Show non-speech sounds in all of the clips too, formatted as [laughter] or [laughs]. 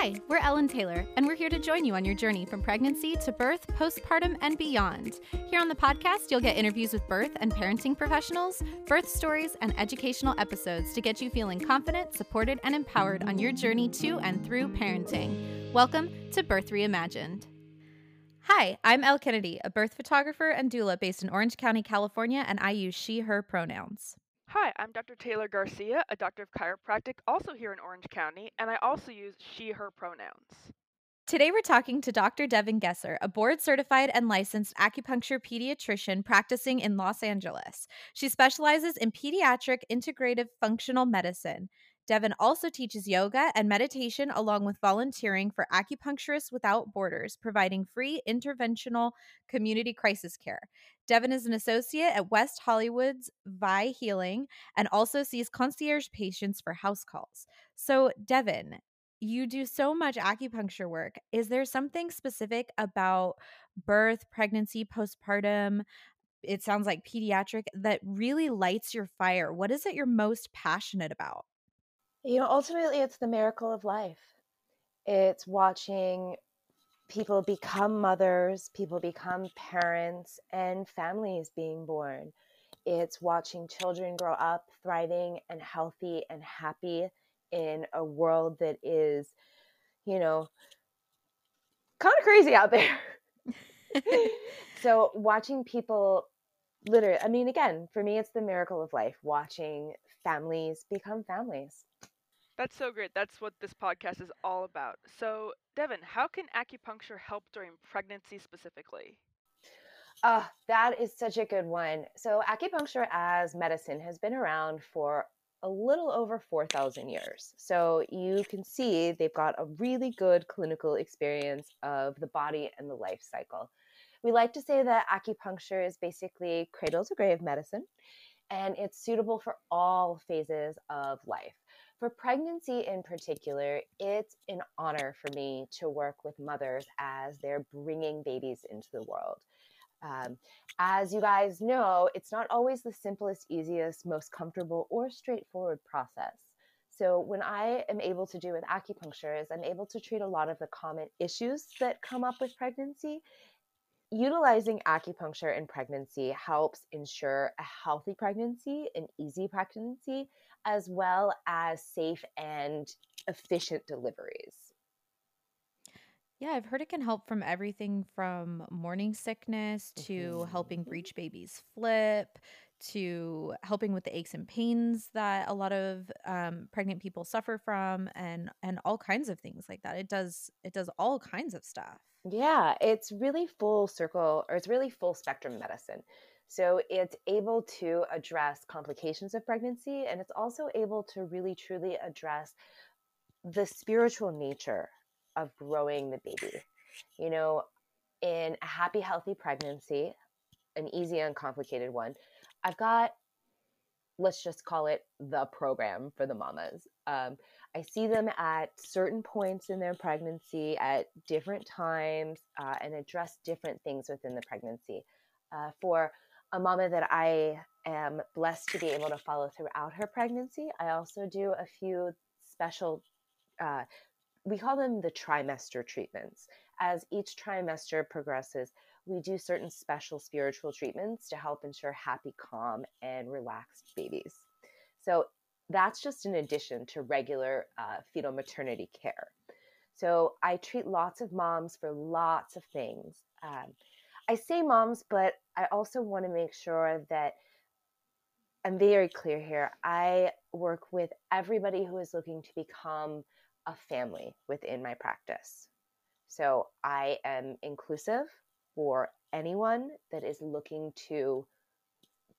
Hi, we're Elle and Taylor, and we're here to join you on your journey from pregnancy to birth, postpartum, and beyond. Here on the podcast, you'll get interviews with birth and parenting professionals, birth stories, and educational episodes to get you feeling confident, supported, and empowered on your journey to and through parenting. Welcome to Birth Reimagined. Hi, I'm Elle Kennedy, a birth photographer and doula based in Orange County, California, and I use she, her pronouns. Hi, I'm Dr. Taylor Garcia, a doctor of chiropractic, also here in Orange County, and I also use she, her pronouns. Today, we're talking to Dr. Devin Gesser, a board certified and licensed acupuncture pediatrician practicing in Los Angeles. She specializes in pediatric integrative functional medicine. Devin also teaches yoga and meditation along with volunteering for Acupuncturists Without Borders, providing free interventional community crisis care. Devin is an associate at West Hollywood's Vi Healing and also sees concierge patients for house calls. So, Devin, you do so much acupuncture work. Is there something specific about birth, pregnancy, postpartum? It sounds like pediatric that really lights your fire. What is it you're most passionate about? You know, ultimately, it's the miracle of life. It's watching people become mothers, people become parents, and families being born. It's watching children grow up thriving and healthy and happy in a world that is, you know, kind of crazy out there. [laughs] so, watching people literally, I mean, again, for me, it's the miracle of life, watching families become families. That's so great. That's what this podcast is all about. So, Devin, how can acupuncture help during pregnancy specifically? Uh, that is such a good one. So, acupuncture as medicine has been around for a little over 4,000 years. So, you can see they've got a really good clinical experience of the body and the life cycle. We like to say that acupuncture is basically cradle to grave medicine, and it's suitable for all phases of life for pregnancy in particular, it's an honor for me to work with mothers as they're bringing babies into the world. Um, as you guys know, it's not always the simplest, easiest, most comfortable, or straightforward process. So, when I am able to do with acupuncture, is I'm able to treat a lot of the common issues that come up with pregnancy. Utilizing acupuncture in pregnancy helps ensure a healthy pregnancy, an easy pregnancy, as well as safe and efficient deliveries. Yeah, I've heard it can help from everything from morning sickness to mm-hmm. helping breech babies flip to helping with the aches and pains that a lot of um, pregnant people suffer from and and all kinds of things like that it does it does all kinds of stuff yeah it's really full circle or it's really full spectrum medicine so it's able to address complications of pregnancy and it's also able to really truly address the spiritual nature of growing the baby. You know, in a happy, healthy pregnancy, an easy, uncomplicated one, I've got, let's just call it the program for the mamas. Um, I see them at certain points in their pregnancy at different times uh, and address different things within the pregnancy. Uh, for a mama that I am blessed to be able to follow throughout her pregnancy. I also do a few special, uh, we call them the trimester treatments. As each trimester progresses, we do certain special spiritual treatments to help ensure happy, calm, and relaxed babies. So that's just in addition to regular uh, fetal maternity care. So I treat lots of moms for lots of things. Um, I say moms, but I also want to make sure that I'm very clear here. I work with everybody who is looking to become a family within my practice. So I am inclusive for anyone that is looking to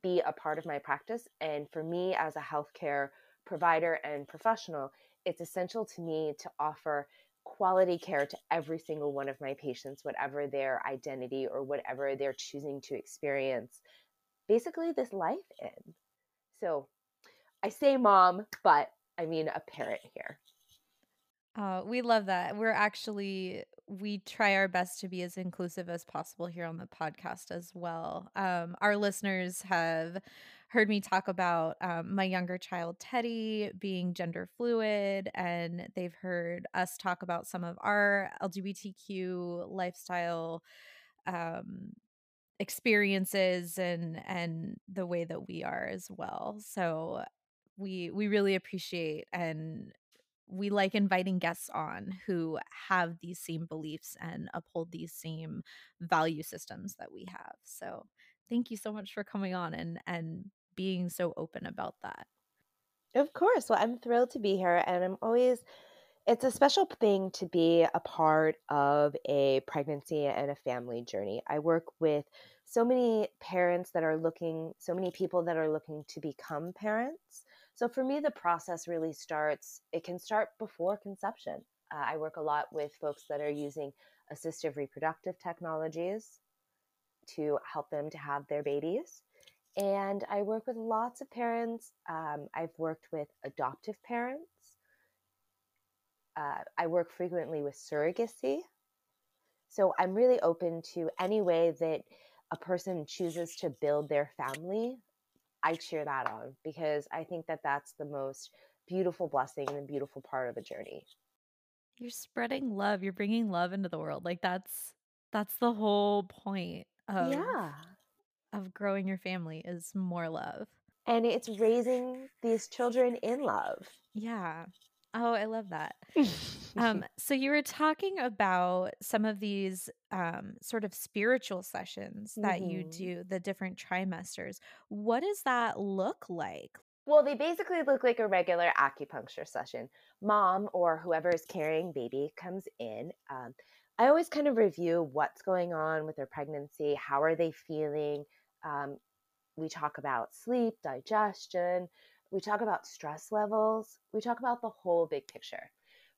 be a part of my practice. And for me, as a healthcare provider and professional, it's essential to me to offer quality care to every single one of my patients, whatever their identity or whatever they're choosing to experience basically this life in. So I say mom, but I mean a parent here. Uh, we love that. We're actually we try our best to be as inclusive as possible here on the podcast as well. Um, our listeners have heard me talk about um, my younger child Teddy being gender fluid, and they've heard us talk about some of our LGBTQ lifestyle um, experiences and and the way that we are as well. So we we really appreciate and we like inviting guests on who have these same beliefs and uphold these same value systems that we have. So thank you so much for coming on and and being so open about that. Of course. Well, I'm thrilled to be here and I'm always it's a special thing to be a part of a pregnancy and a family journey. I work with so many parents that are looking, so many people that are looking to become parents. So for me, the process really starts, it can start before conception. Uh, I work a lot with folks that are using assistive reproductive technologies to help them to have their babies. And I work with lots of parents. Um, I've worked with adoptive parents. Uh, I work frequently with surrogacy. So I'm really open to any way that a person chooses to build their family. I cheer that on because I think that that's the most beautiful blessing and the beautiful part of a journey. You're spreading love. You're bringing love into the world. Like that's that's the whole point of yeah of growing your family is more love. And it's raising these children in love. Yeah. Oh, I love that. um, [laughs] so you were talking about some of these um, sort of spiritual sessions that mm-hmm. you do, the different trimesters. What does that look like? Well, they basically look like a regular acupuncture session. Mom or whoever is carrying baby comes in. Um, I always kind of review what's going on with their pregnancy. How are they feeling? Um, we talk about sleep, digestion, we talk about stress levels, we talk about the whole big picture.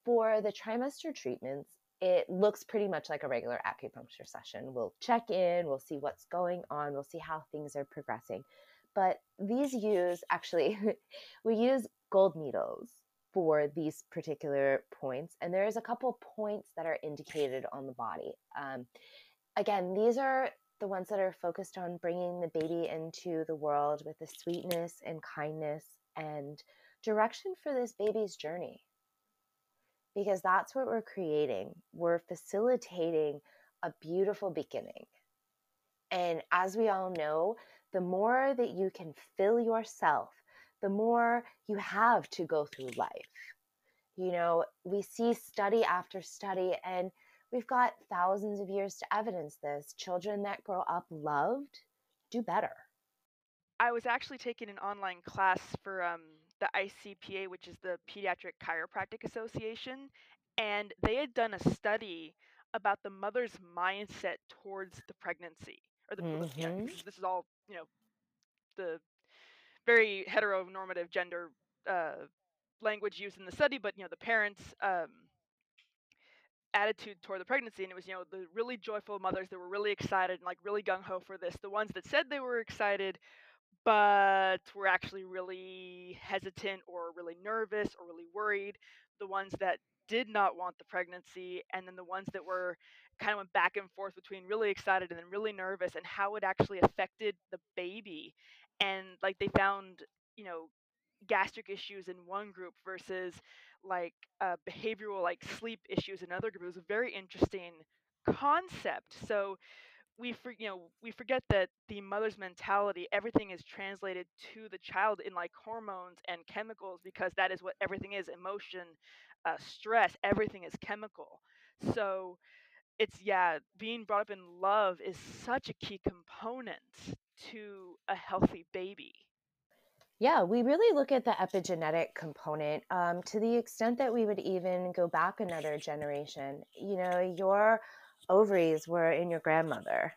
For the trimester treatments, it looks pretty much like a regular acupuncture session. We'll check in, we'll see what's going on, we'll see how things are progressing. But these use actually, [laughs] we use gold needles for these particular points, and there's a couple points that are indicated on the body. Um, again, these are the ones that are focused on bringing the baby into the world with the sweetness and kindness and direction for this baby's journey. Because that's what we're creating. We're facilitating a beautiful beginning. And as we all know, the more that you can fill yourself, the more you have to go through life. You know, we see study after study, and We've got thousands of years to evidence this. Children that grow up loved do better. I was actually taking an online class for um, the ICPA, which is the Pediatric Chiropractic Association, and they had done a study about the mother's mindset towards the pregnancy, or the mm-hmm. you know, this is all you know, the very heteronormative gender uh, language used in the study, but you know, the parents. Um, attitude toward the pregnancy and it was you know the really joyful mothers that were really excited and like really gung-ho for this the ones that said they were excited but were actually really hesitant or really nervous or really worried the ones that did not want the pregnancy and then the ones that were kind of went back and forth between really excited and then really nervous and how it actually affected the baby and like they found you know gastric issues in one group versus like uh, behavioral like sleep issues in another group. It was a very interesting concept. So we for, you know we forget that the mother's mentality everything is translated to the child in like hormones and chemicals because that is what everything is emotion uh, stress everything is chemical so it's yeah being brought up in love is such a key component to a healthy baby yeah, we really look at the epigenetic component um, to the extent that we would even go back another generation. You know, your ovaries were in your grandmother.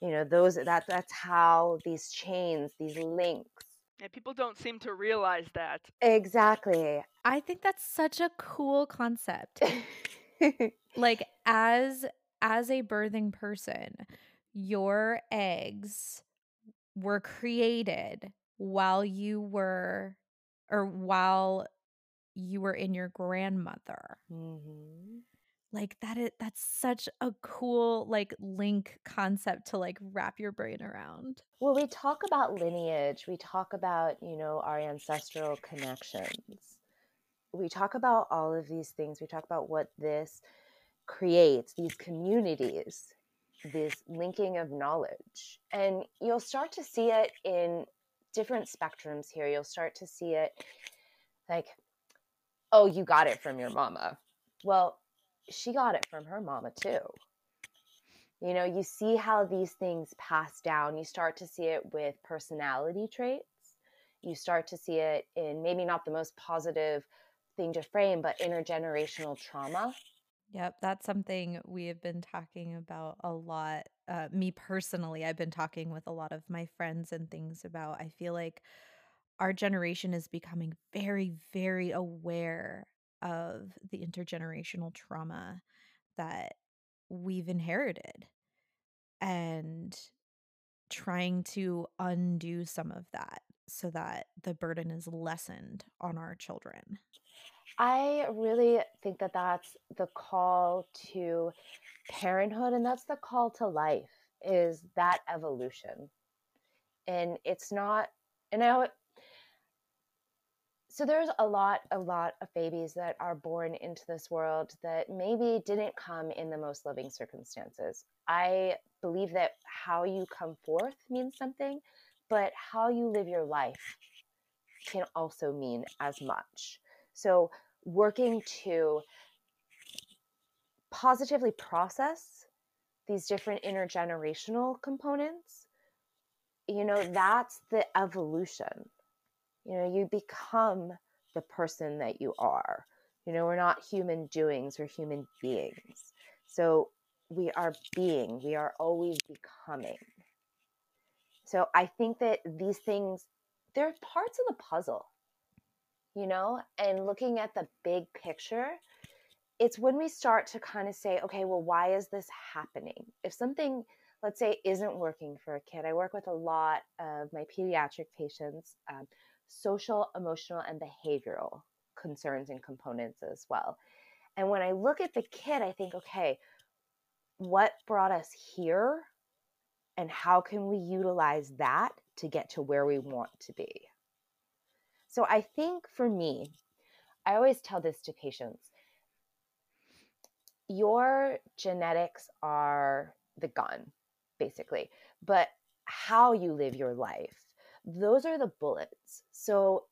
You know, those that that's how these chains, these links. Yeah, people don't seem to realize that. Exactly. I think that's such a cool concept. [laughs] like as as a birthing person, your eggs were created while you were or while you were in your grandmother. Mm-hmm. like that is that's such a cool like link concept to like wrap your brain around well we talk about lineage we talk about you know our ancestral connections we talk about all of these things we talk about what this creates these communities this linking of knowledge and you'll start to see it in different spectrums here you'll start to see it like oh you got it from your mama well she got it from her mama too. You know, you see how these things pass down. You start to see it with personality traits. You start to see it in maybe not the most positive thing to frame, but intergenerational trauma. Yep, that's something we have been talking about a lot. Uh, me personally, I've been talking with a lot of my friends and things about. I feel like our generation is becoming very, very aware of the intergenerational trauma that we've inherited and trying to undo some of that so that the burden is lessened on our children. I really think that that's the call to parenthood and that's the call to life is that evolution. And it's not and I so there's a lot a lot of babies that are born into this world that maybe didn't come in the most loving circumstances i believe that how you come forth means something but how you live your life can also mean as much so working to positively process these different intergenerational components you know that's the evolution. You know you become the person that you are. You know we're not human doings we're human beings. So we are being we are always becoming. So i think that these things they're parts of the puzzle you know and looking at the big picture it's when we start to kind of say okay well why is this happening if something let's say isn't working for a kid i work with a lot of my pediatric patients um, social, emotional, and behavioral concerns and components as well. And when I look at the kid, I think, okay, what brought us here? And how can we utilize that to get to where we want to be? So I think for me, I always tell this to patients your genetics are the gun, basically, but how you live your life those are the bullets. So,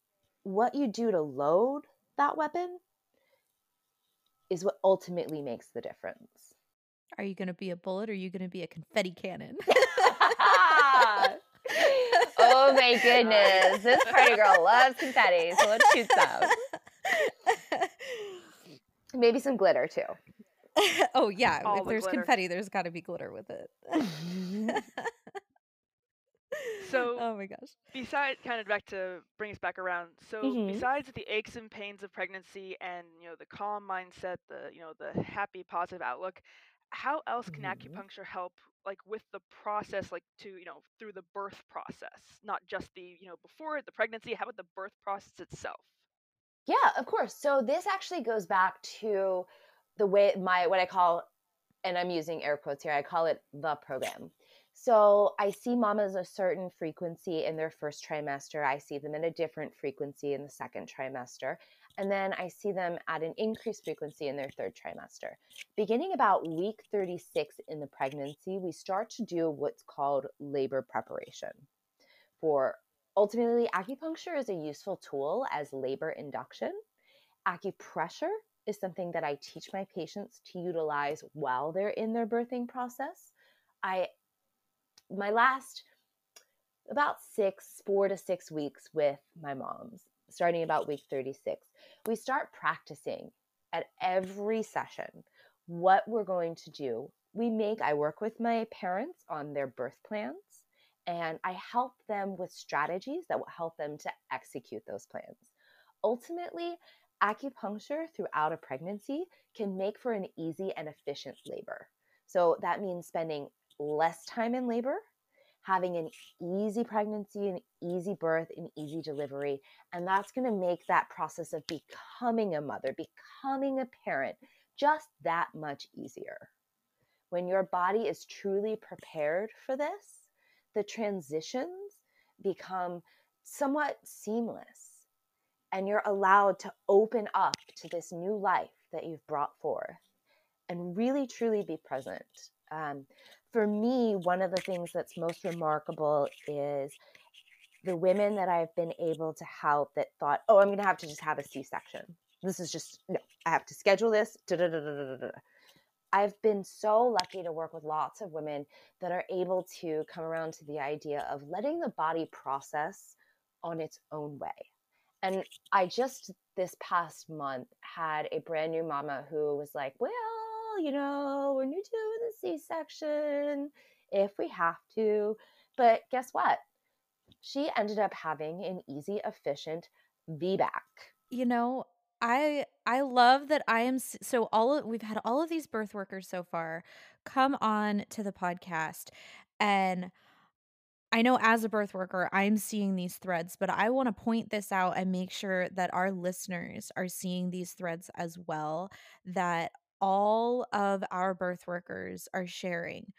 what you do to load that weapon is what ultimately makes the difference. Are you going to be a bullet or are you going to be a confetti cannon? [laughs] [laughs] [laughs] oh my goodness. This party girl loves confetti, so let's shoot some. Maybe some glitter too. [laughs] oh, yeah. All if the there's glitter. confetti, there's got to be glitter with it. So, [laughs] oh my gosh. Besides, kind of back to bring us back around. So, mm-hmm. besides the aches and pains of pregnancy and you know the calm mindset, the you know the happy, positive outlook, how else can mm-hmm. acupuncture help, like with the process, like to you know through the birth process, not just the you know before the pregnancy. How about the birth process itself? Yeah, of course. So this actually goes back to the way my what I call, and I'm using air quotes here. I call it the program. So I see mamas a certain frequency in their first trimester. I see them in a different frequency in the second trimester. And then I see them at an increased frequency in their third trimester. Beginning about week 36 in the pregnancy, we start to do what's called labor preparation. For ultimately, acupuncture is a useful tool as labor induction. Acupressure is something that I teach my patients to utilize while they're in their birthing process. I my last about six, four to six weeks with my moms, starting about week 36, we start practicing at every session what we're going to do. We make, I work with my parents on their birth plans and I help them with strategies that will help them to execute those plans. Ultimately, acupuncture throughout a pregnancy can make for an easy and efficient labor. So that means spending less time in labor, having an easy pregnancy, an easy birth, an easy delivery. And that's going to make that process of becoming a mother, becoming a parent, just that much easier. When your body is truly prepared for this, the transitions become somewhat seamless and you're allowed to open up to this new life that you've brought forth and really truly be present. Um, for me, one of the things that's most remarkable is the women that I've been able to help that thought, oh, I'm going to have to just have a C section. This is just, no, I have to schedule this. I've been so lucky to work with lots of women that are able to come around to the idea of letting the body process on its own way. And I just this past month had a brand new mama who was like, well, you know, we're new to the C section if we have to. But guess what? She ended up having an easy, efficient VBAC. You know, I I love that I am so all of, we've had all of these birth workers so far come on to the podcast and I know as a birth worker I'm seeing these threads but I want to point this out and make sure that our listeners are seeing these threads as well that all of our birth workers are sharing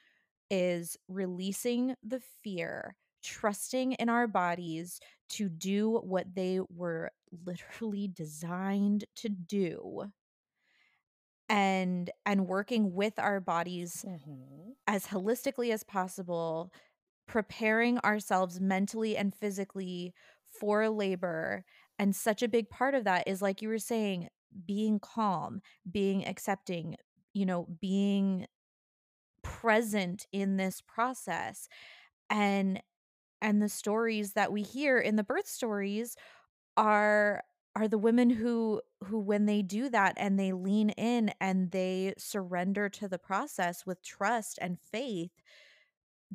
is releasing the fear, trusting in our bodies to do what they were [laughs] literally designed to do and and working with our bodies mm-hmm. as holistically as possible preparing ourselves mentally and physically for labor and such a big part of that is like you were saying being calm, being accepting, you know, being present in this process. And and the stories that we hear in the birth stories are are the women who who when they do that and they lean in and they surrender to the process with trust and faith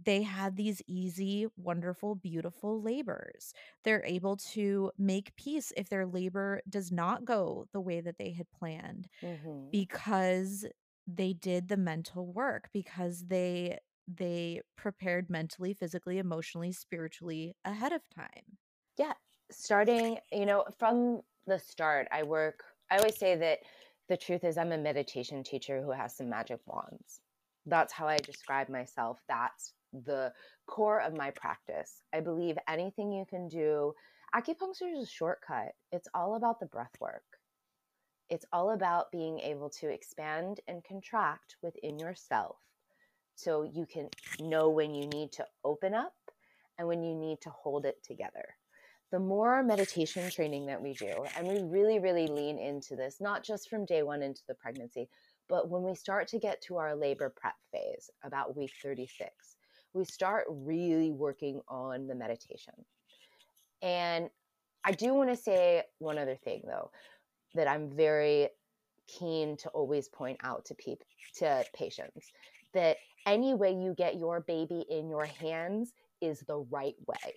they had these easy, wonderful, beautiful labors. They're able to make peace if their labor does not go the way that they had planned mm-hmm. because they did the mental work because they they prepared mentally, physically, emotionally, spiritually ahead of time. Yeah, starting, you know, from the start, I work I always say that the truth is I'm a meditation teacher who has some magic wands. That's how I describe myself. That's the core of my practice. I believe anything you can do, acupuncture is a shortcut. It's all about the breath work. It's all about being able to expand and contract within yourself so you can know when you need to open up and when you need to hold it together. The more meditation training that we do, and we really, really lean into this, not just from day one into the pregnancy, but when we start to get to our labor prep phase, about week 36, we start really working on the meditation. And I do want to say one other thing though that I'm very keen to always point out to people to patients that any way you get your baby in your hands is the right way.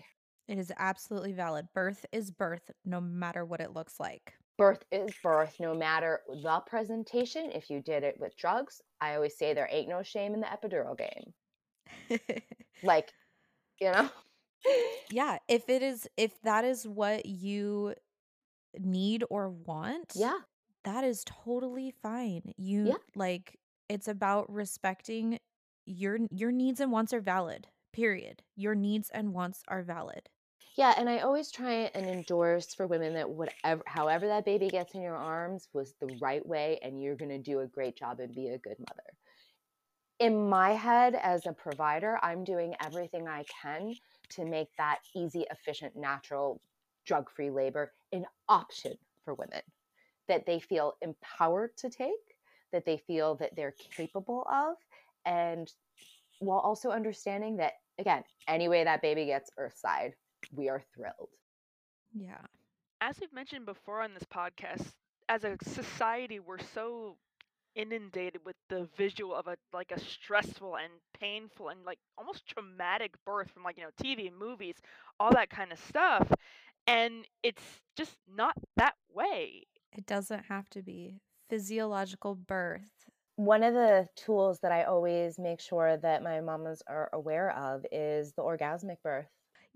It is absolutely valid. Birth is birth no matter what it looks like. Birth is birth no matter the presentation. If you did it with drugs, I always say there ain't no shame in the epidural game [laughs] like, you know? yeah, if it is if that is what you need or want, yeah, that is totally fine. You yeah. like it's about respecting your your needs and wants are valid. Period. Your needs and wants are valid. Yeah, and I always try and endorse for women that whatever however that baby gets in your arms was the right way and you're going to do a great job and be a good mother in my head as a provider, I'm doing everything I can to make that easy, efficient, natural, drug free labor an option for women that they feel empowered to take, that they feel that they're capable of, and while also understanding that, again, any way that baby gets earthside, we are thrilled. Yeah. As we've mentioned before on this podcast, as a society, we're so inundated with the visual of a like a stressful and painful and like almost traumatic birth from like you know TV movies all that kind of stuff and it's just not that way. It doesn't have to be. Physiological birth. One of the tools that I always make sure that my mamas are aware of is the orgasmic birth.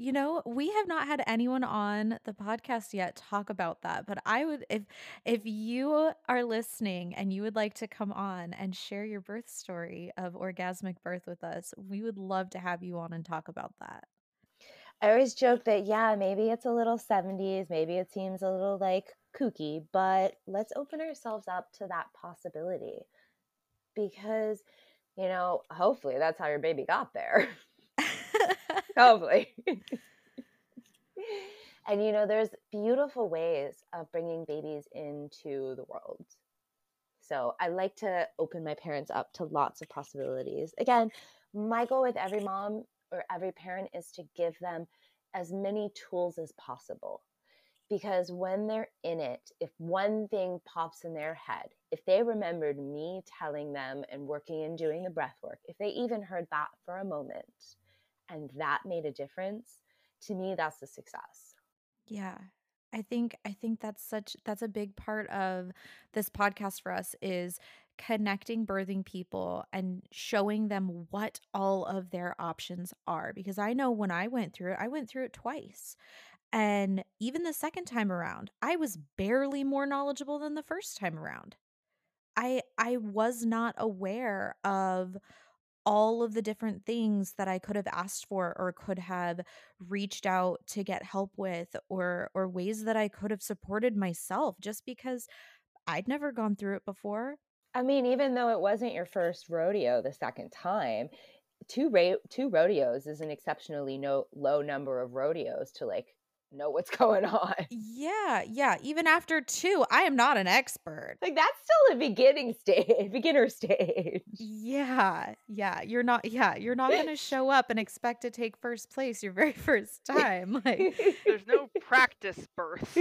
You know, we have not had anyone on the podcast yet talk about that, but I would if if you are listening and you would like to come on and share your birth story of orgasmic birth with us, we would love to have you on and talk about that. I always joke that yeah, maybe it's a little 70s, maybe it seems a little like kooky, but let's open ourselves up to that possibility. Because you know, hopefully that's how your baby got there. [laughs] Hopefully. and you know, there's beautiful ways of bringing babies into the world. So I like to open my parents up to lots of possibilities. Again, my goal with every mom or every parent is to give them as many tools as possible. Because when they're in it, if one thing pops in their head, if they remembered me telling them and working and doing the breath work, if they even heard that for a moment, and that made a difference, to me that's a success. Yeah. I think I think that's such that's a big part of this podcast for us is connecting birthing people and showing them what all of their options are because I know when I went through it I went through it twice and even the second time around I was barely more knowledgeable than the first time around I I was not aware of all of the different things that I could have asked for or could have reached out to get help with or or ways that I could have supported myself just because I'd never gone through it before. I mean, even though it wasn't your first rodeo the second time, two ra- two rodeos is an exceptionally no low number of rodeos to like know what's [laughs] going on. Yeah, yeah. Even after two, I am not an expert. Like that's still a beginning stage, [laughs] beginner stage. Yeah, yeah. You're not. Yeah, you're not going to show up and expect to take first place your very [laughs] first time. Like there's no practice birth.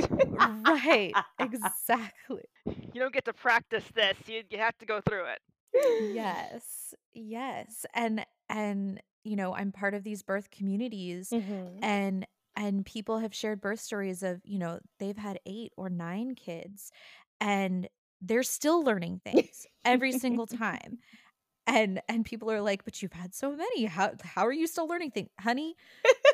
right. Exactly. You don't get to practice this. You you have to go through it. Yes. Yes. And and you know, I'm part of these birth communities mm-hmm. and and people have shared birth stories of you know they've had eight or nine kids and they're still learning things every single [laughs] time. And and people are like but you've had so many. How how are you still learning things honey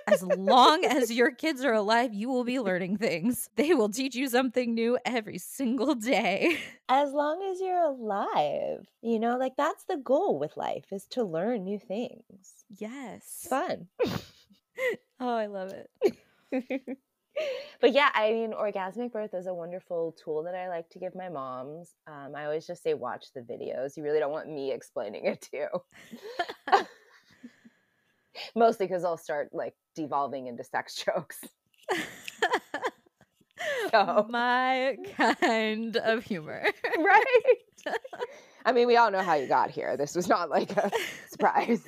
as long as your kids are alive you will be [laughs] learning things. They will teach you something new every single day. As long as you're alive you know like that's the goal with life is to learn new things. Yes. it's fun [laughs] oh, I love it. [laughs] but yeah, I mean, orgasmic birth is a wonderful tool that I like to give my moms. Um, I always just say, watch the videos. You really don't want me explaining it to you. [laughs] [laughs] Mostly because I'll start like devolving into sex jokes. so. My kind of humor. right. I mean, we all know how you got here. This was not like a surprise.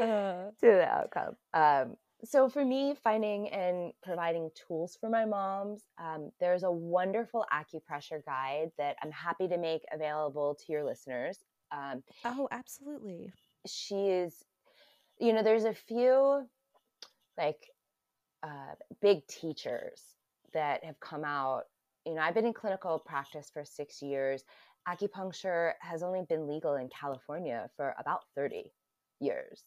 To the outcome. Um, so for me, finding and providing tools for my moms, um, there's a wonderful acupressure guide that I'm happy to make available to your listeners. Um, oh, absolutely. She is, you know, there's a few like uh, big teachers that have come out. You know, I've been in clinical practice for six years. Acupuncture has only been legal in California for about 30 years.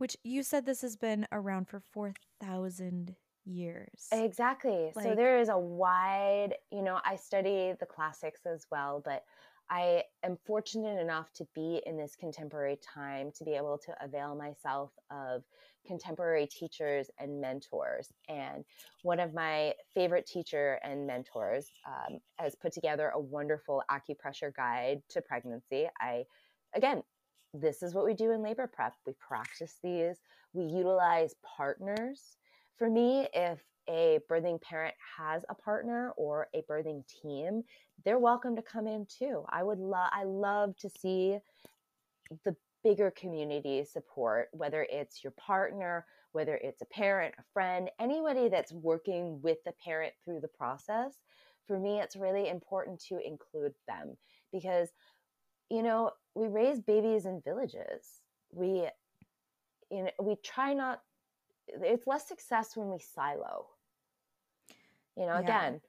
Which you said this has been around for 4,000 years. Exactly. Like, so there is a wide, you know, I study the classics as well, but I am fortunate enough to be in this contemporary time to be able to avail myself of contemporary teachers and mentors. And one of my favorite teacher and mentors um, has put together a wonderful acupressure guide to pregnancy. I, again, this is what we do in labor prep. We practice these, we utilize partners. For me, if a birthing parent has a partner or a birthing team, they're welcome to come in too. I would love I love to see the bigger community support, whether it's your partner, whether it's a parent, a friend, anybody that's working with the parent through the process. For me, it's really important to include them because you know, we raise babies in villages. We, you know, we try not. It's less success when we silo. You know, yeah. again,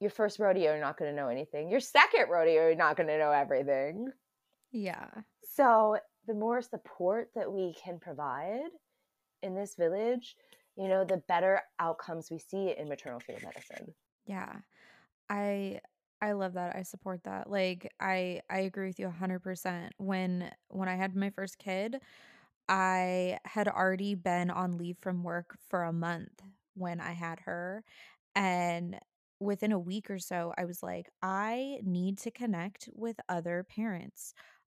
your first rodeo, you're not going to know anything. Your second rodeo, you're not going to know everything. Yeah. So, the more support that we can provide in this village, you know, the better outcomes we see in maternal fetal medicine. Yeah. I I love that. I support that. Like I I agree with you 100%. When when I had my first kid, I had already been on leave from work for a month when I had her and within a week or so I was like I need to connect with other parents.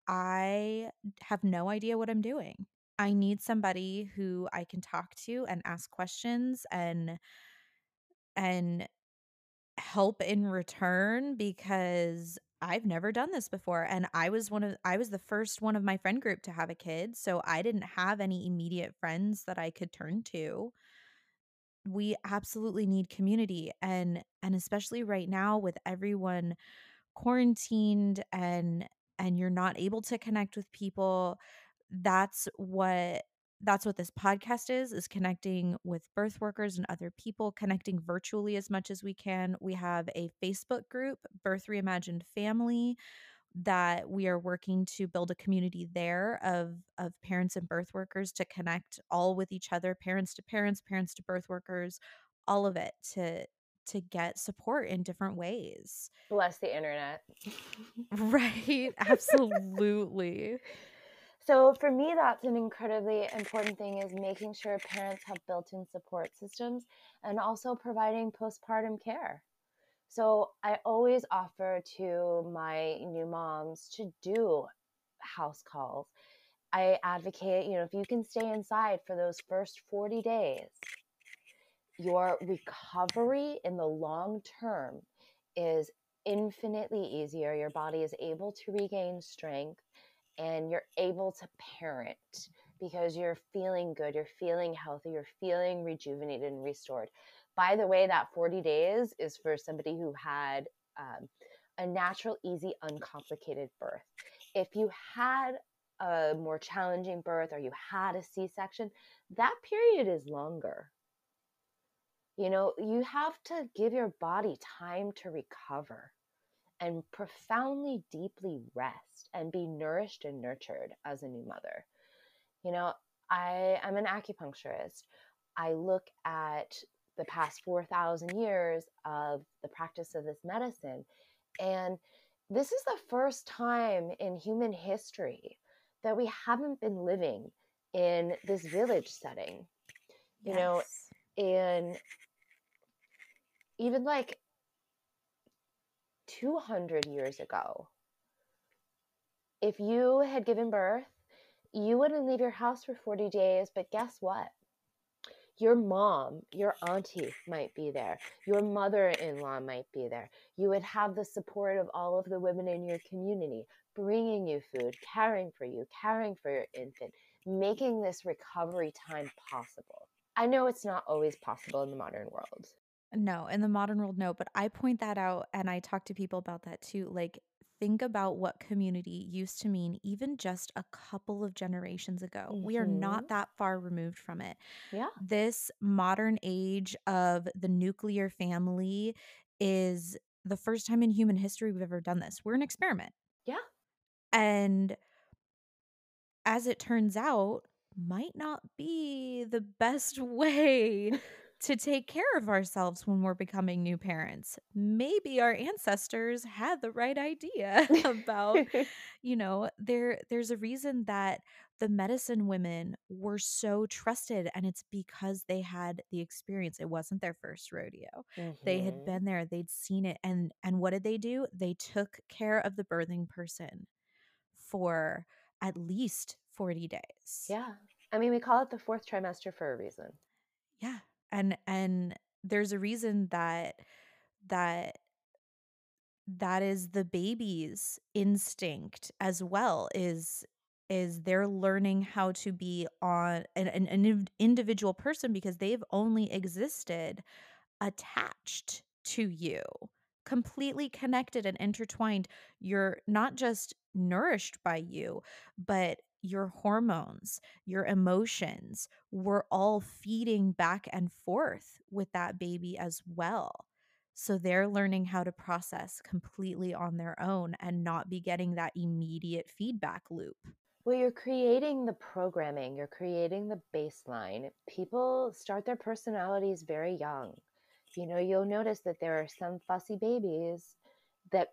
I have no idea what I'm doing. I need somebody who I can talk to and ask questions and and help in return because I've never done this before and I was one of I was the first one of my friend group to have a kid, so I didn't have any immediate friends that I could turn to. We absolutely need community and and especially right now with everyone quarantined and and you're not able to connect with people, that's what that's what this podcast is is connecting with birth workers and other people connecting virtually as much as we can. We have a facebook group birth reimagined family that we are working to build a community there of of parents and birth workers to connect all with each other parents to parents parents to birth workers all of it to to get support in different ways. Bless the internet. [laughs] right [laughs] absolutely So for me, that's an incredibly important thing is making sure parents have built-in support systems and also providing postpartum care. So I always offer to my new moms to do house calls. I advocate, you know, if you can stay inside for those first 40 days, your recovery in the long term is infinitely easier. Your body is able to regain strength and you're able to parent because you're feeling good, you're feeling healthy, you're feeling rejuvenated and restored. By the way, that 40 days is for somebody who had um, a natural, easy, uncomplicated birth. If you had a more challenging birth or you had a C section, that period is longer. You know, you have to give your body time to recover and profoundly, deeply rest and be nourished and nurtured as a new mother. You know, I am an acupuncturist. I look at the past 4,000 years of the practice of this medicine, and this is the first time in human history that we haven't been living in this village setting. You know, and even like 200 years ago, if you had given birth, you wouldn't leave your house for 40 days, but guess what? Your mom, your auntie might be there. Your mother in law might be there. You would have the support of all of the women in your community bringing you food, caring for you, caring for your infant, making this recovery time possible. I know it's not always possible in the modern world. No, in the modern world, no. But I point that out and I talk to people about that too. Like, think about what community used to mean even just a couple of generations ago. We are Mhm. not that far removed from it. Yeah. This modern age of the nuclear family is the first time in human history we've ever done this. We're an experiment. Yeah. And as it turns out, might not be the best [laughs] way to take care of ourselves when we're becoming new parents. Maybe our ancestors had the right idea [laughs] about, [laughs] you know, there there's a reason that the medicine women were so trusted and it's because they had the experience. It wasn't their first rodeo. They had Mhm. been there, they'd seen it and and what did they do? They took care of the birthing person for at least 40 days. Yeah. I mean, we call it the fourth trimester for a reason. Yeah. And and there's a reason that that that is the baby's instinct as well is is they're learning how to be on an, an, an individual person because they've only existed attached to you completely connected and intertwined. You're not just nourished by you but your hormones your emotions we're all feeding back and forth with that baby as well So they're learning how to process completely on their own and not be getting that immediate feedback loop. Well, you're creating the programming, you're creating the baseline. People start their personalities very young. You know, you'll notice that there are some fussy babies that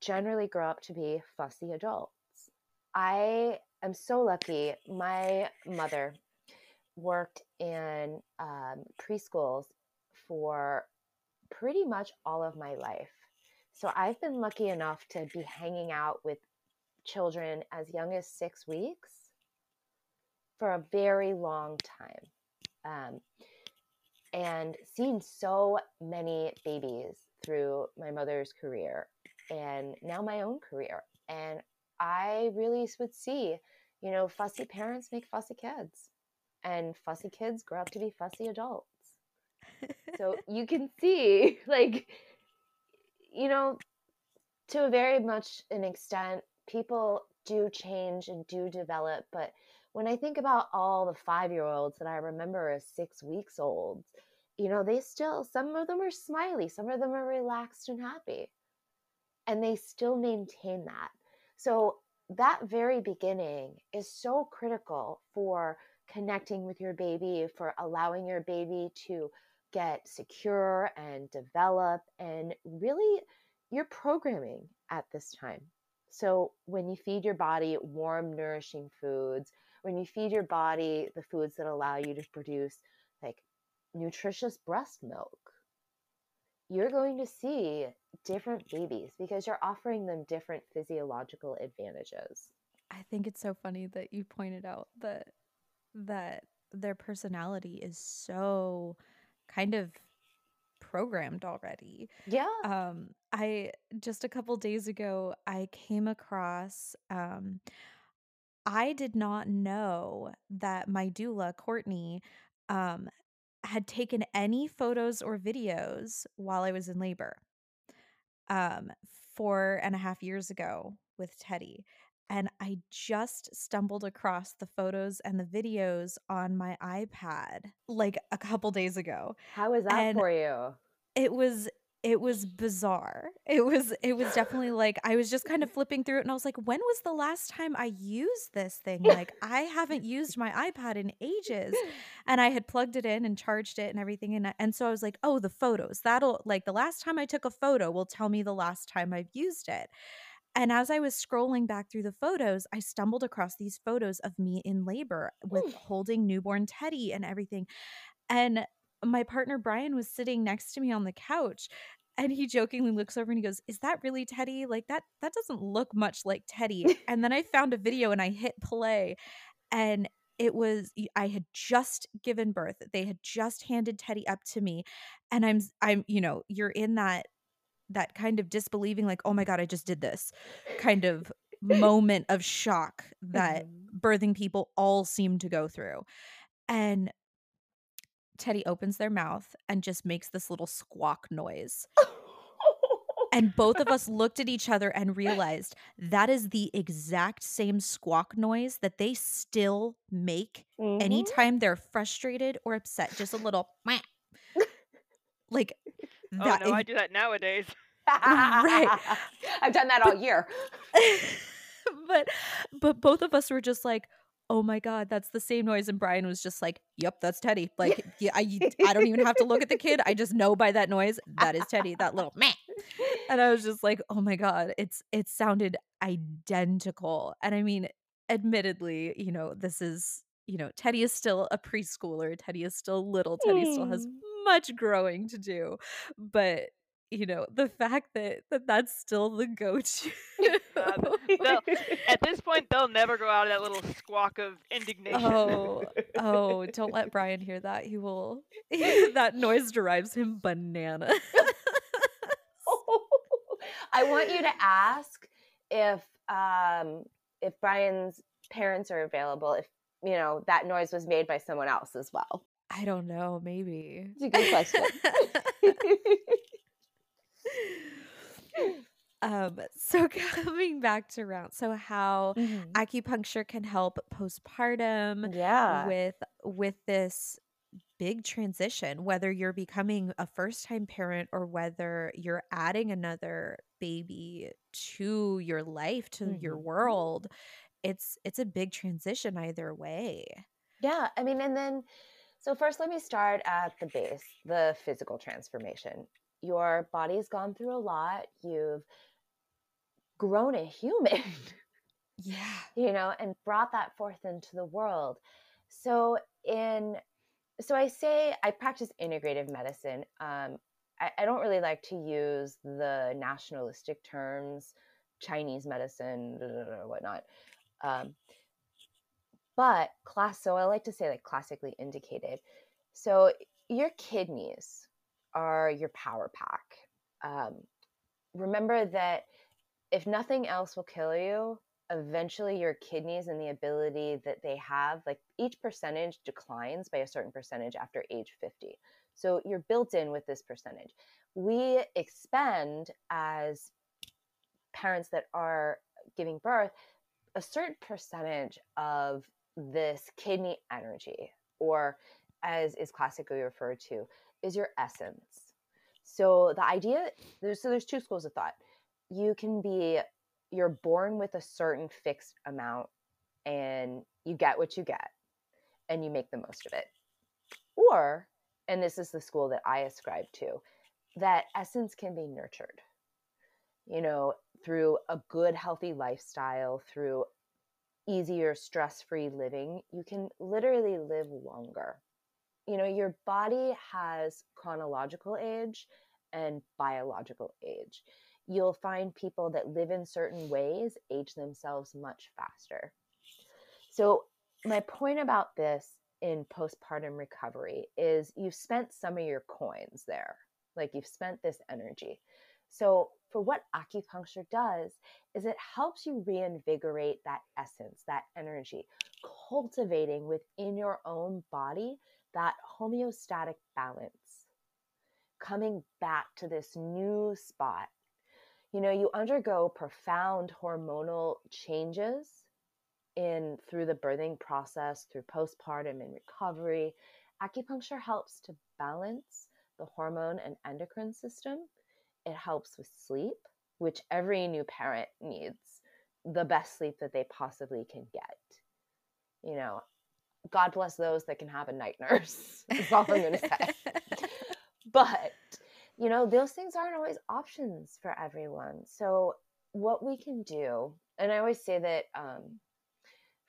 generally grow up to be fussy adults. I am so lucky. My mother worked in um, preschools for pretty much all of my life. So I've been lucky enough to be hanging out with children as young as six weeks for a very long time. Um, and seen so many babies through my mother's career and now my own career. And I really would see, you know, fussy parents make fussy kids, and fussy kids grow up to be fussy adults. so [laughs] you can see, [laughs] like, you know, to a very much an extent, people do change and do develop. But when I think about all the five year olds that I remember as six weeks old, you know, they still, some of them are smiley, some of them are relaxed and happy. And they still maintain that. So that very beginning is so critical for connecting with your baby, for allowing your baby to get secure and develop and really you're programming at this time. So when you feed your body warm, nourishing foods, when you feed your body the foods that allow you to produce like nutritious breast milk, you're going to see different babies because you're offering them different physiological advantages. I think it's so funny that you pointed out that that their personality is so kind of programmed already. Yeah. Um I just a couple days ago I came across um I did not know that my doula Courtney um had taken any photos or videos while I was in labor um, four and a half years ago with Teddy. And I just stumbled across the photos and the videos on my iPad like a couple days ago. How was that And for you? it was it was bizarre. It was it was definitely like I was just kind of flipping through it and I was like, when was the last time I used this thing? Like [laughs] I haven't used my iPad in ages. [laughs] And I had plugged it in and charged it and everything and I- and so I was like, oh, the photos. That'll like the last time I took a photo will tell me the last time I've used it. And as I was scrolling back through the photos, I stumbled across these photos of me in labor with holding newborn Teddy and everything. And my partner Brian was sitting next to me on the couch and he jokingly looks over and he goes, "Is that really Teddy? Like that that doesn't look much like Teddy." [laughs] and then I found a video and I hit play and it was I had just given birth. They had just handed Teddy up to me and I'm I'm you know, you're in that that kind of disbelieving like, "Oh my god, I just did this." kind of moment of shock that Mhm. birthing people all seem to go through. And Teddy opens their mouth and just makes this little squawk noise. And both of us looked at each other and realized that is the exact same squawk noise that they still make Mhm. anytime they're frustrated or upset. Just a little like Oh that. no, I do that nowadays. Right. [laughs] I've done that all year. [laughs] but but both of us were just like, "Oh my god, that's the same noise." And Brian was just like, "Yep, that's Teddy." [laughs] Like, yeah, I I don't even have to look at the kid. I just know by that noise that is Teddy. That little meh. [laughs] And I was just like, "Oh my god, it's it sounded identical." And I mean, admittedly, you know, this is you know, Teddy is still a preschooler. Teddy is still little. Teddy still has Mm. much growing to do. But you know, the fact that, that that's still the go-to. [laughs] Uh, [laughs] they'll- At this point, they'll never go out of that little squawk of indignation. Oh, [laughs] oh, don't let Brian hear that. He will [laughs] that noise drives him banana. I want you to ask if um, if Brian's parents are available. If you know that noise was made by someone else as well. I don't know, maybe. It's a good question. Um [laughs] so coming back to round so how Mhm. acupuncture can help postpartum Yeah. with with this big transition, whether you're becoming a first time parent or whether you're adding another baby to your life, to your Mhm. world. It's it's a big transition either way. Yeah, I mean, and then, so first, let me start at the base the physical transformation. Your body's gone through a lot. You've grown a human, [laughs] Yeah. you know, and brought that forth into the world. So, in, so I say I practice integrative medicine. Um, I, I don't really like to use the nationalistic terms, Chinese medicine, da, da, da, whatnot. Um, but class so i like to say like classically indicated so your kidneys are your power pack um, remember that if nothing else will kill you eventually your kidneys and the ability that they have like each percentage declines by a certain percentage after age 50 so you're built in with this percentage we expend as parents that are giving birth a certain percentage of this kidney energy, or as is classically referred to, is your essence. So the idea there's so there's two schools of thought. You can be you're born with a certain fixed amount and you get what you get and you make the most of it. Or, and this is the school that I ascribe to, that essence can be nurtured. You know, through a good healthy lifestyle, through easier stress free living, you can literally live longer. You know, your body has chronological age and biological age. You'll find people that live in certain ways age themselves much faster. So, my point about this in postpartum recovery is you've spent some of your coins there. Like you've spent this energy. So, for what acupuncture does is it helps you reinvigorate that essence, that energy, cultivating within your own body that homeostatic balance, coming back to this new spot. You know, you undergo profound hormonal changes in through the birthing process, through postpartum and recovery. Acupuncture helps to balance the hormone and endocrine system it helps with sleep, which every new parent needs the best sleep that they possibly can get. You know, God bless those that can have a night nurse. [laughs] That's all I'm going to say. [laughs] but, you know, those things aren't always options for everyone. So, what we can do, and I always say that um,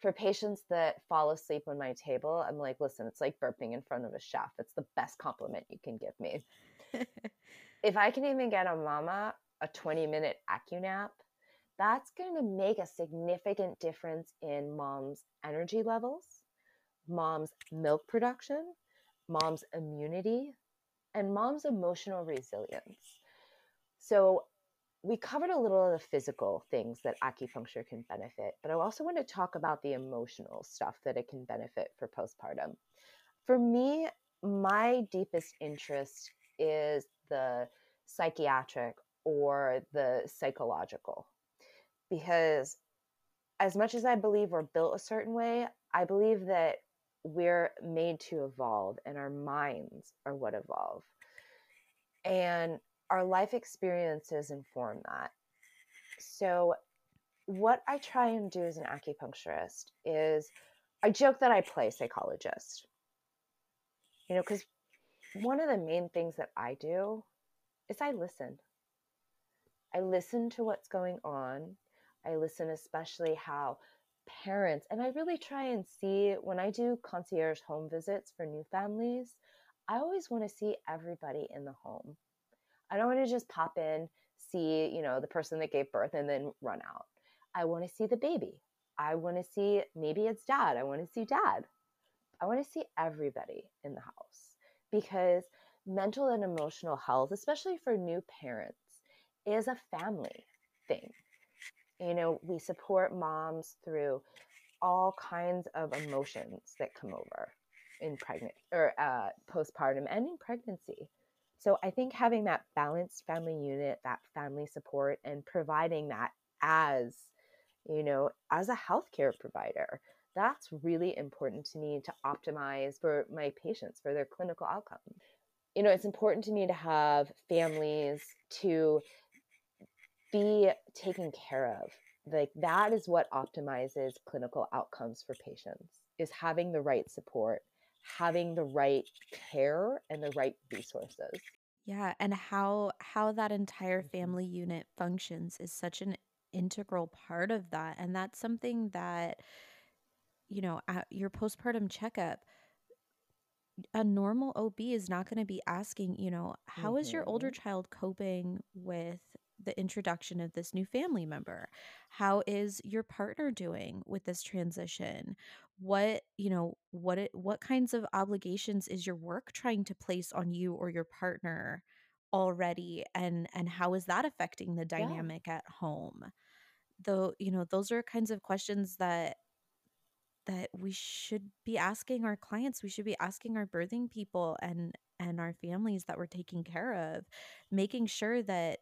for patients that fall asleep on my table, I'm like, listen, it's like burping in front of a chef. It's the best compliment you can give me [laughs] if I can even get a mama a 20 minute AccuNap, that's going to make a significant difference in mom's energy levels, mom's milk production, mom's immunity, and mom's emotional resilience. So, we covered a little of the physical things that acupuncture can benefit, but I also want to talk about the emotional stuff that it can benefit for postpartum. For me, my deepest interest is the psychiatric or the psychological. Because as much as I believe we're built a certain way, I believe that we're made to evolve and our minds are what evolve. And our life experiences inform that. So, what I try and do as an acupuncturist is I joke that I play psychologist. You know, because one of the main things that I do is I listen. I listen to what's going on. I listen, especially how parents, and I really try and see when I do concierge home visits for new families, I always want to see everybody in the home. I don't want to just pop in, see, you know, the person that gave birth and then run out. I want to see the baby. I want to see maybe it's dad. I want to see dad. I want to see everybody in the house because mental and emotional health, especially for new parents, is a family thing. You know, we support moms through all kinds of emotions that come over in pregnant or uh, postpartum and in pregnancy. So I think having that balanced family unit, that family support, and providing that as, you know, as a healthcare provider, that's really important to me to optimize for my patients for their clinical outcomes. You know, it's important to me to have families to be taken care of. Like that is what optimizes clinical outcomes for patients is having the right support, having the right care and the right resources. Yeah, and how how that entire Mhm. family unit functions is such an integral part of that. And that's something that, you know, at your postpartum checkup, a normal OB is not going to be asking, you know, how is your older Mhm. child coping with the introduction of this new family member? How is your partner doing with this transition? What, you know, what it, what kinds of obligations is your work trying to place on you or your partner already and and how is that affecting the Yeah. dynamic at home? Though, you know, those are kinds of questions that that we should be asking our clients we should be asking our birthing people and and our families that we're taking care of making sure that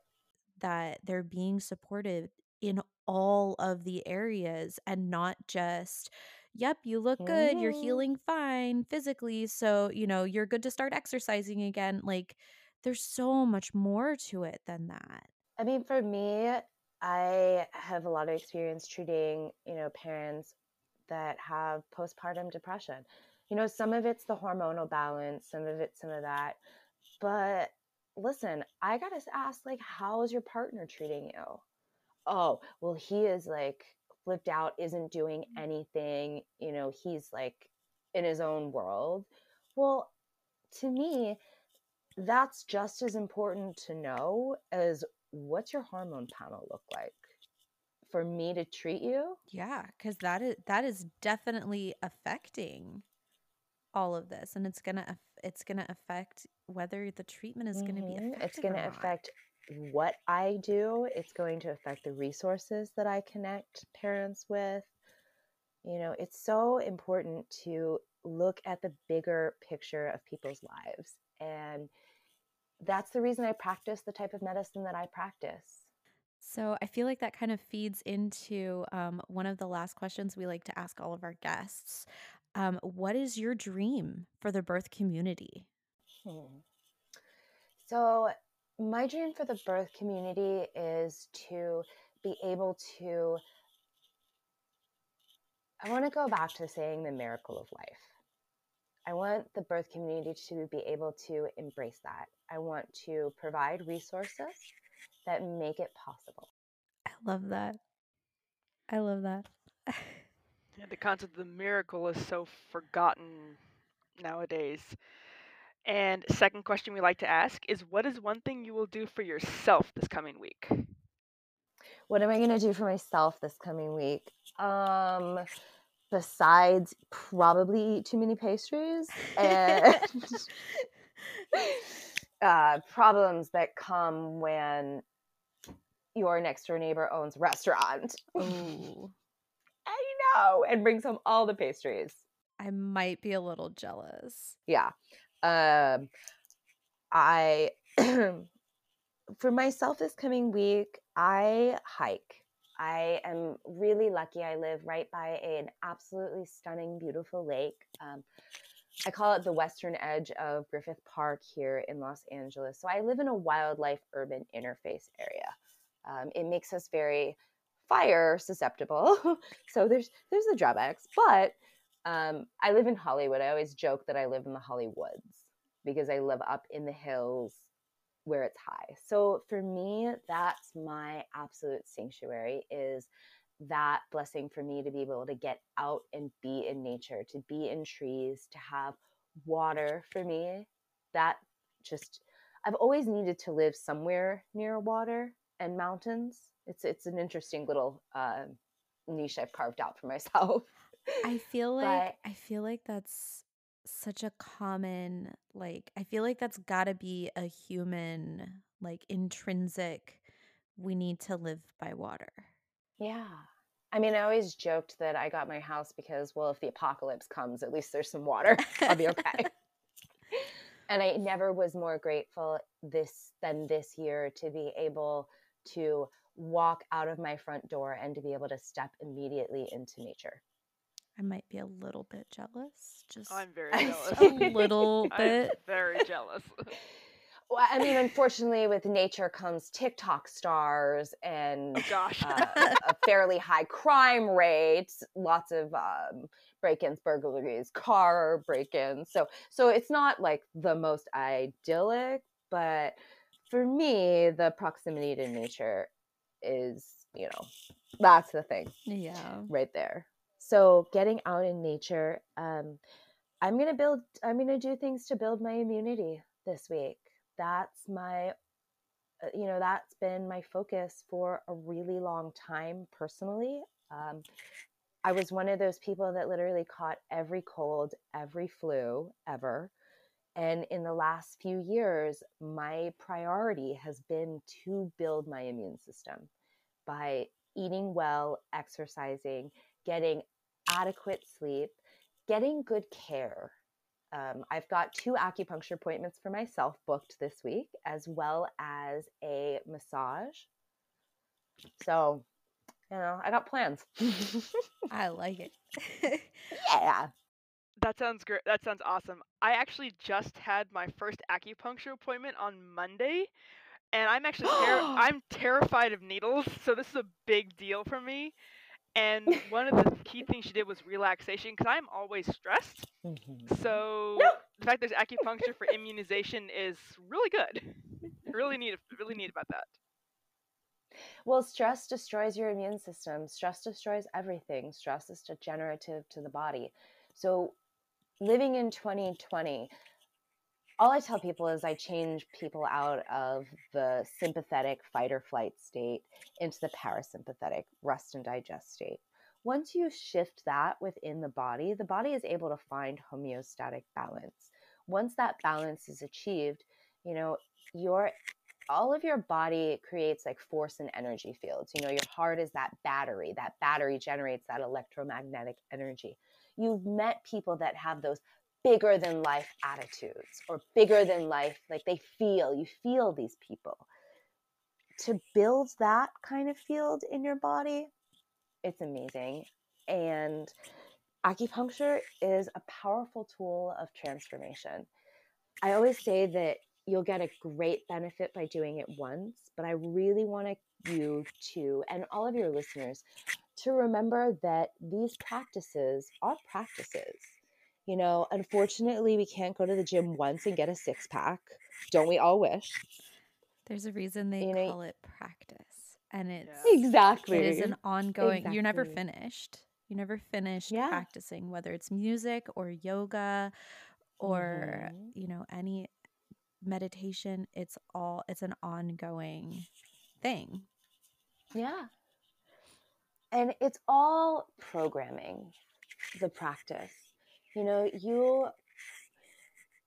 that they're being supported in all of the areas and not just yep you look good you're healing fine physically so you know you're good to start exercising again like there's so much more to it than that I mean, for me, I have a lot of experience treating, you know, parents that have postpartum depression. You know, some of it's the hormonal balance, some of it's some of that. But listen, I got to ask, like, how is your partner treating you? Oh, well, he is like flipped out, isn't doing mm. anything. You know, he's like in his own world. Well, to me, that's just as important to know as what's your hormone panel look like for me to treat you yeah cuz that is that is definitely affecting all of this and it's gonna it's gonna affect whether the treatment is gonna be hmm it's effective going or to affect what i do it's going to affect the resources that i connect parents with. You know it's so important to look at the bigger picture of people's lives and that's the reason i practice the type of medicine that i practice. So i feel like that kind of feeds into um, one of the last questions we like to ask all of our guests um, what is your dream for the birth community Hmm. So, my dream for the birth community is to be able to, I want to go back to saying the miracle of life. I want the birth community to be able to embrace that. I want to provide resources that make it possible. i love that i love that [laughs] Yeah, the concept of the miracle is so forgotten nowadays. And second question we like to ask is what is one thing you will do for yourself this coming week? What am I going to do for myself this coming week? Um, besides probably eat too many pastries [laughs] and [laughs] [laughs] uh, problems that come when your next door neighbor owns a restaurant. oh I know, and brings home all the pastries. i might be a little jealous Yeah. Um, I, [clears throat] for myself this coming week, I hike. I am really lucky. I live right by an absolutely stunning, beautiful lake. Um, I call it the western edge of Griffith Park here in Los Angeles. So I live in a wildlife urban interface area. Um, it makes us very fire susceptible. [laughs] so there's there's the drawbacks, but um, I live in Hollywood. I always joke that I live in the Hollywoods because I live up in the hills where it's high. So for me, that's my absolute sanctuary is that blessing for me to be able to get out and be in nature, to be in trees, to have water for me. That just I've always needed to live somewhere near water and mountains. It's it's an interesting little uh, niche I've carved out for myself. I feel [laughs] But- like I feel like that's such a common like I feel like that's got to be a human like intrinsic we need to live by water. Yeah. I mean, I always joked that I got my house because, well, if the apocalypse comes, at least there's some water. [laughs] I'll be okay. [laughs] and I never was more grateful this than this year to be able to walk out of my front door and to be able to step immediately into nature. I might be a little bit jealous. Just I'm very [laughs] jealous. a [laughs] little I'm bit. very jealous. [laughs] Well, I mean, unfortunately, with nature comes TikTok stars and Oh gosh. uh, a fairly high crime rate, lots of um, break-ins, burglaries, car break-ins. So, so it's not like the most idyllic, but for me, the proximity to nature is, you know, that's the thing Yeah. right there. So, getting out in nature, um, I'm gonna build. I'm gonna do things to build my immunity this week. That's my uh, you know that's been my focus for a really long time personally um, i was one of those people that literally caught every cold every flu ever and in the last few years my priority has been to build my immune system by eating well exercising getting adequate sleep getting good care um, I've got two acupuncture appointments for myself booked this week, as well as a massage. So, you know, I got plans. [laughs] I like it. [laughs] yeah. That sounds great. That sounds awesome. I actually just had my first acupuncture appointment on Monday, and I'm actually ter- [gasps] I'm terrified of needles, [laughs] so this is a big deal for me. And [laughs] one of the key things she did was relaxation because I'm always stressed. Mhm. So No. the fact there's acupuncture for [laughs] immunization is really good. Really neat. Really neat about that. Well, stress destroys your immune system. Stress destroys everything. Stress is degenerative to the body. So, living in 2020, all I tell people is I change people out of the sympathetic fight or flight state into the parasympathetic rest and digest state. Once you shift that within the body, the body is able to find homeostatic balance. Once that balance is achieved, you know, your all of your body creates like force and energy fields. You know, your heart is that battery. That battery generates that electromagnetic energy. You've met people that have those bigger than life attitudes or bigger than life, like they feel, you feel these people. To build that kind of field in your body, it's amazing. And acupuncture is a powerful tool of transformation. I always say that you'll get a great benefit by doing it once, but I really want you to, and all of your listeners, to remember that these practices are practices. You know, unfortunately, we can't go to the gym once and get a six pack. Don't we all wish? There's a reason they You know, call it practice. And it's. Exactly. it is an ongoing you're never finished. You never finished Yeah. practicing, whether it's music or yoga or, Mhm. you know, any meditation. It's all it's an ongoing thing. Yeah. And it's all programming, the practice. You know, you,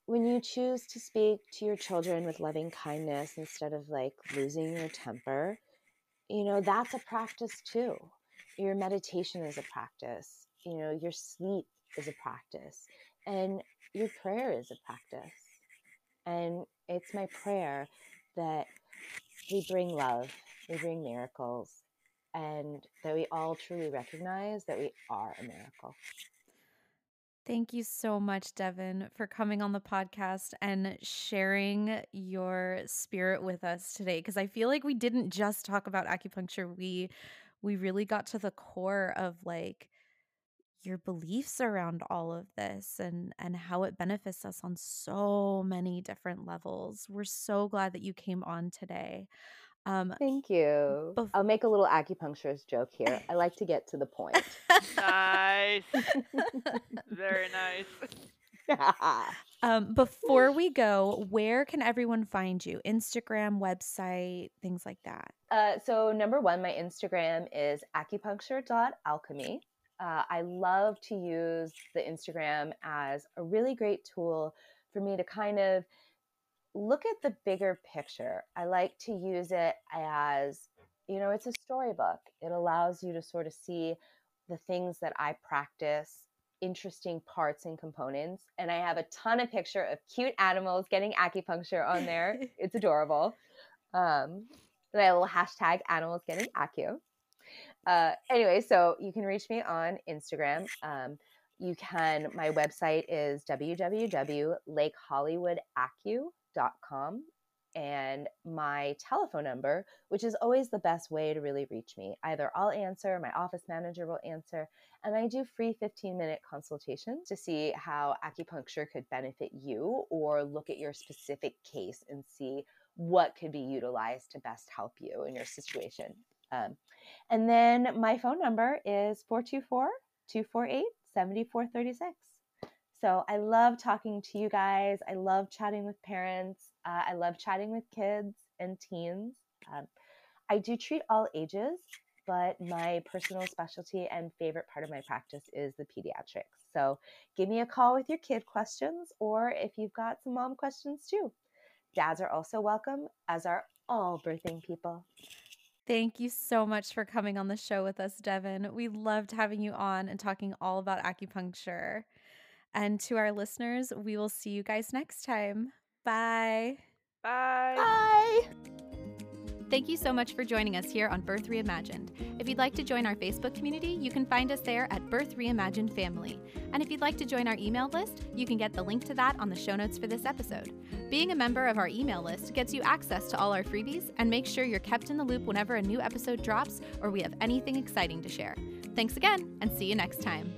when you choose to speak to your children with loving kindness instead of like losing your temper, you know, that's a practice too. Your meditation is a practice. You know, your sleep is a practice. And your prayer is a practice. And it's my prayer that we bring love, we bring miracles, and that we all truly recognize that we are a miracle. Thank you so much, Devin, for coming on the podcast and sharing your spirit with us today. Because I feel like we didn't just talk about acupuncture. We we really got to the core of like your beliefs around all of this and and how it benefits us on so many different levels. We're so glad that you came on today. Um Thank you. Bef- I'll make a little acupuncturist joke here. I like to get to the point. Nice. [laughs] Very nice. [laughs] um before we go, where can everyone find you? Instagram, website, things like that. Uh, so number one, my Instagram is acupuncture.alchemy. Uh, I love to use the Instagram as a really great tool for me to kind of look at the bigger picture. I like to use it as, you know, it's a storybook. It allows you to sort of see the things that I practice, interesting parts and components. And I have a ton of picture of cute animals getting acupuncture on there. [laughs] it's adorable. Um, and I have a little hashtag animals getting acu. uh, anyway, so you can reach me on Instagram. Um, you can, my website is www.lakehollywoodacu.com and my telephone number, which is always the best way to really reach me. Either I'll answer, my office manager will answer, and I do free 15 minute consultations to see how acupuncture could benefit you or look at your specific case and see what could be utilized to best help you in your situation. Um, and then my phone number is 424 248 7436. So I love talking to you guys. I love chatting with parents. Uh, I love chatting with kids and teens. Um, I do treat all ages, but my personal specialty and favorite part of my practice is the pediatrics. So give me a call with your kid questions, or if you've got some mom questions too. Dads are also welcome, as are all birthing people. Thank you so much for coming on the show with us, Devin. We loved having you on and talking all about acupuncture. And to our listeners, we will see you guys next time. Bye. Bye. Bye. Thank you so much for joining us here on Birth Reimagined. If you'd like to join our Facebook community, you can find us there at Birth Reimagined Family. And if you'd like to join our email list, you can get the link to that on the show notes for this episode. Being a member of our email list gets you access to all our freebies and makes sure you're kept in the loop whenever a new episode drops or we have anything exciting to share. Thanks again, and see you next time.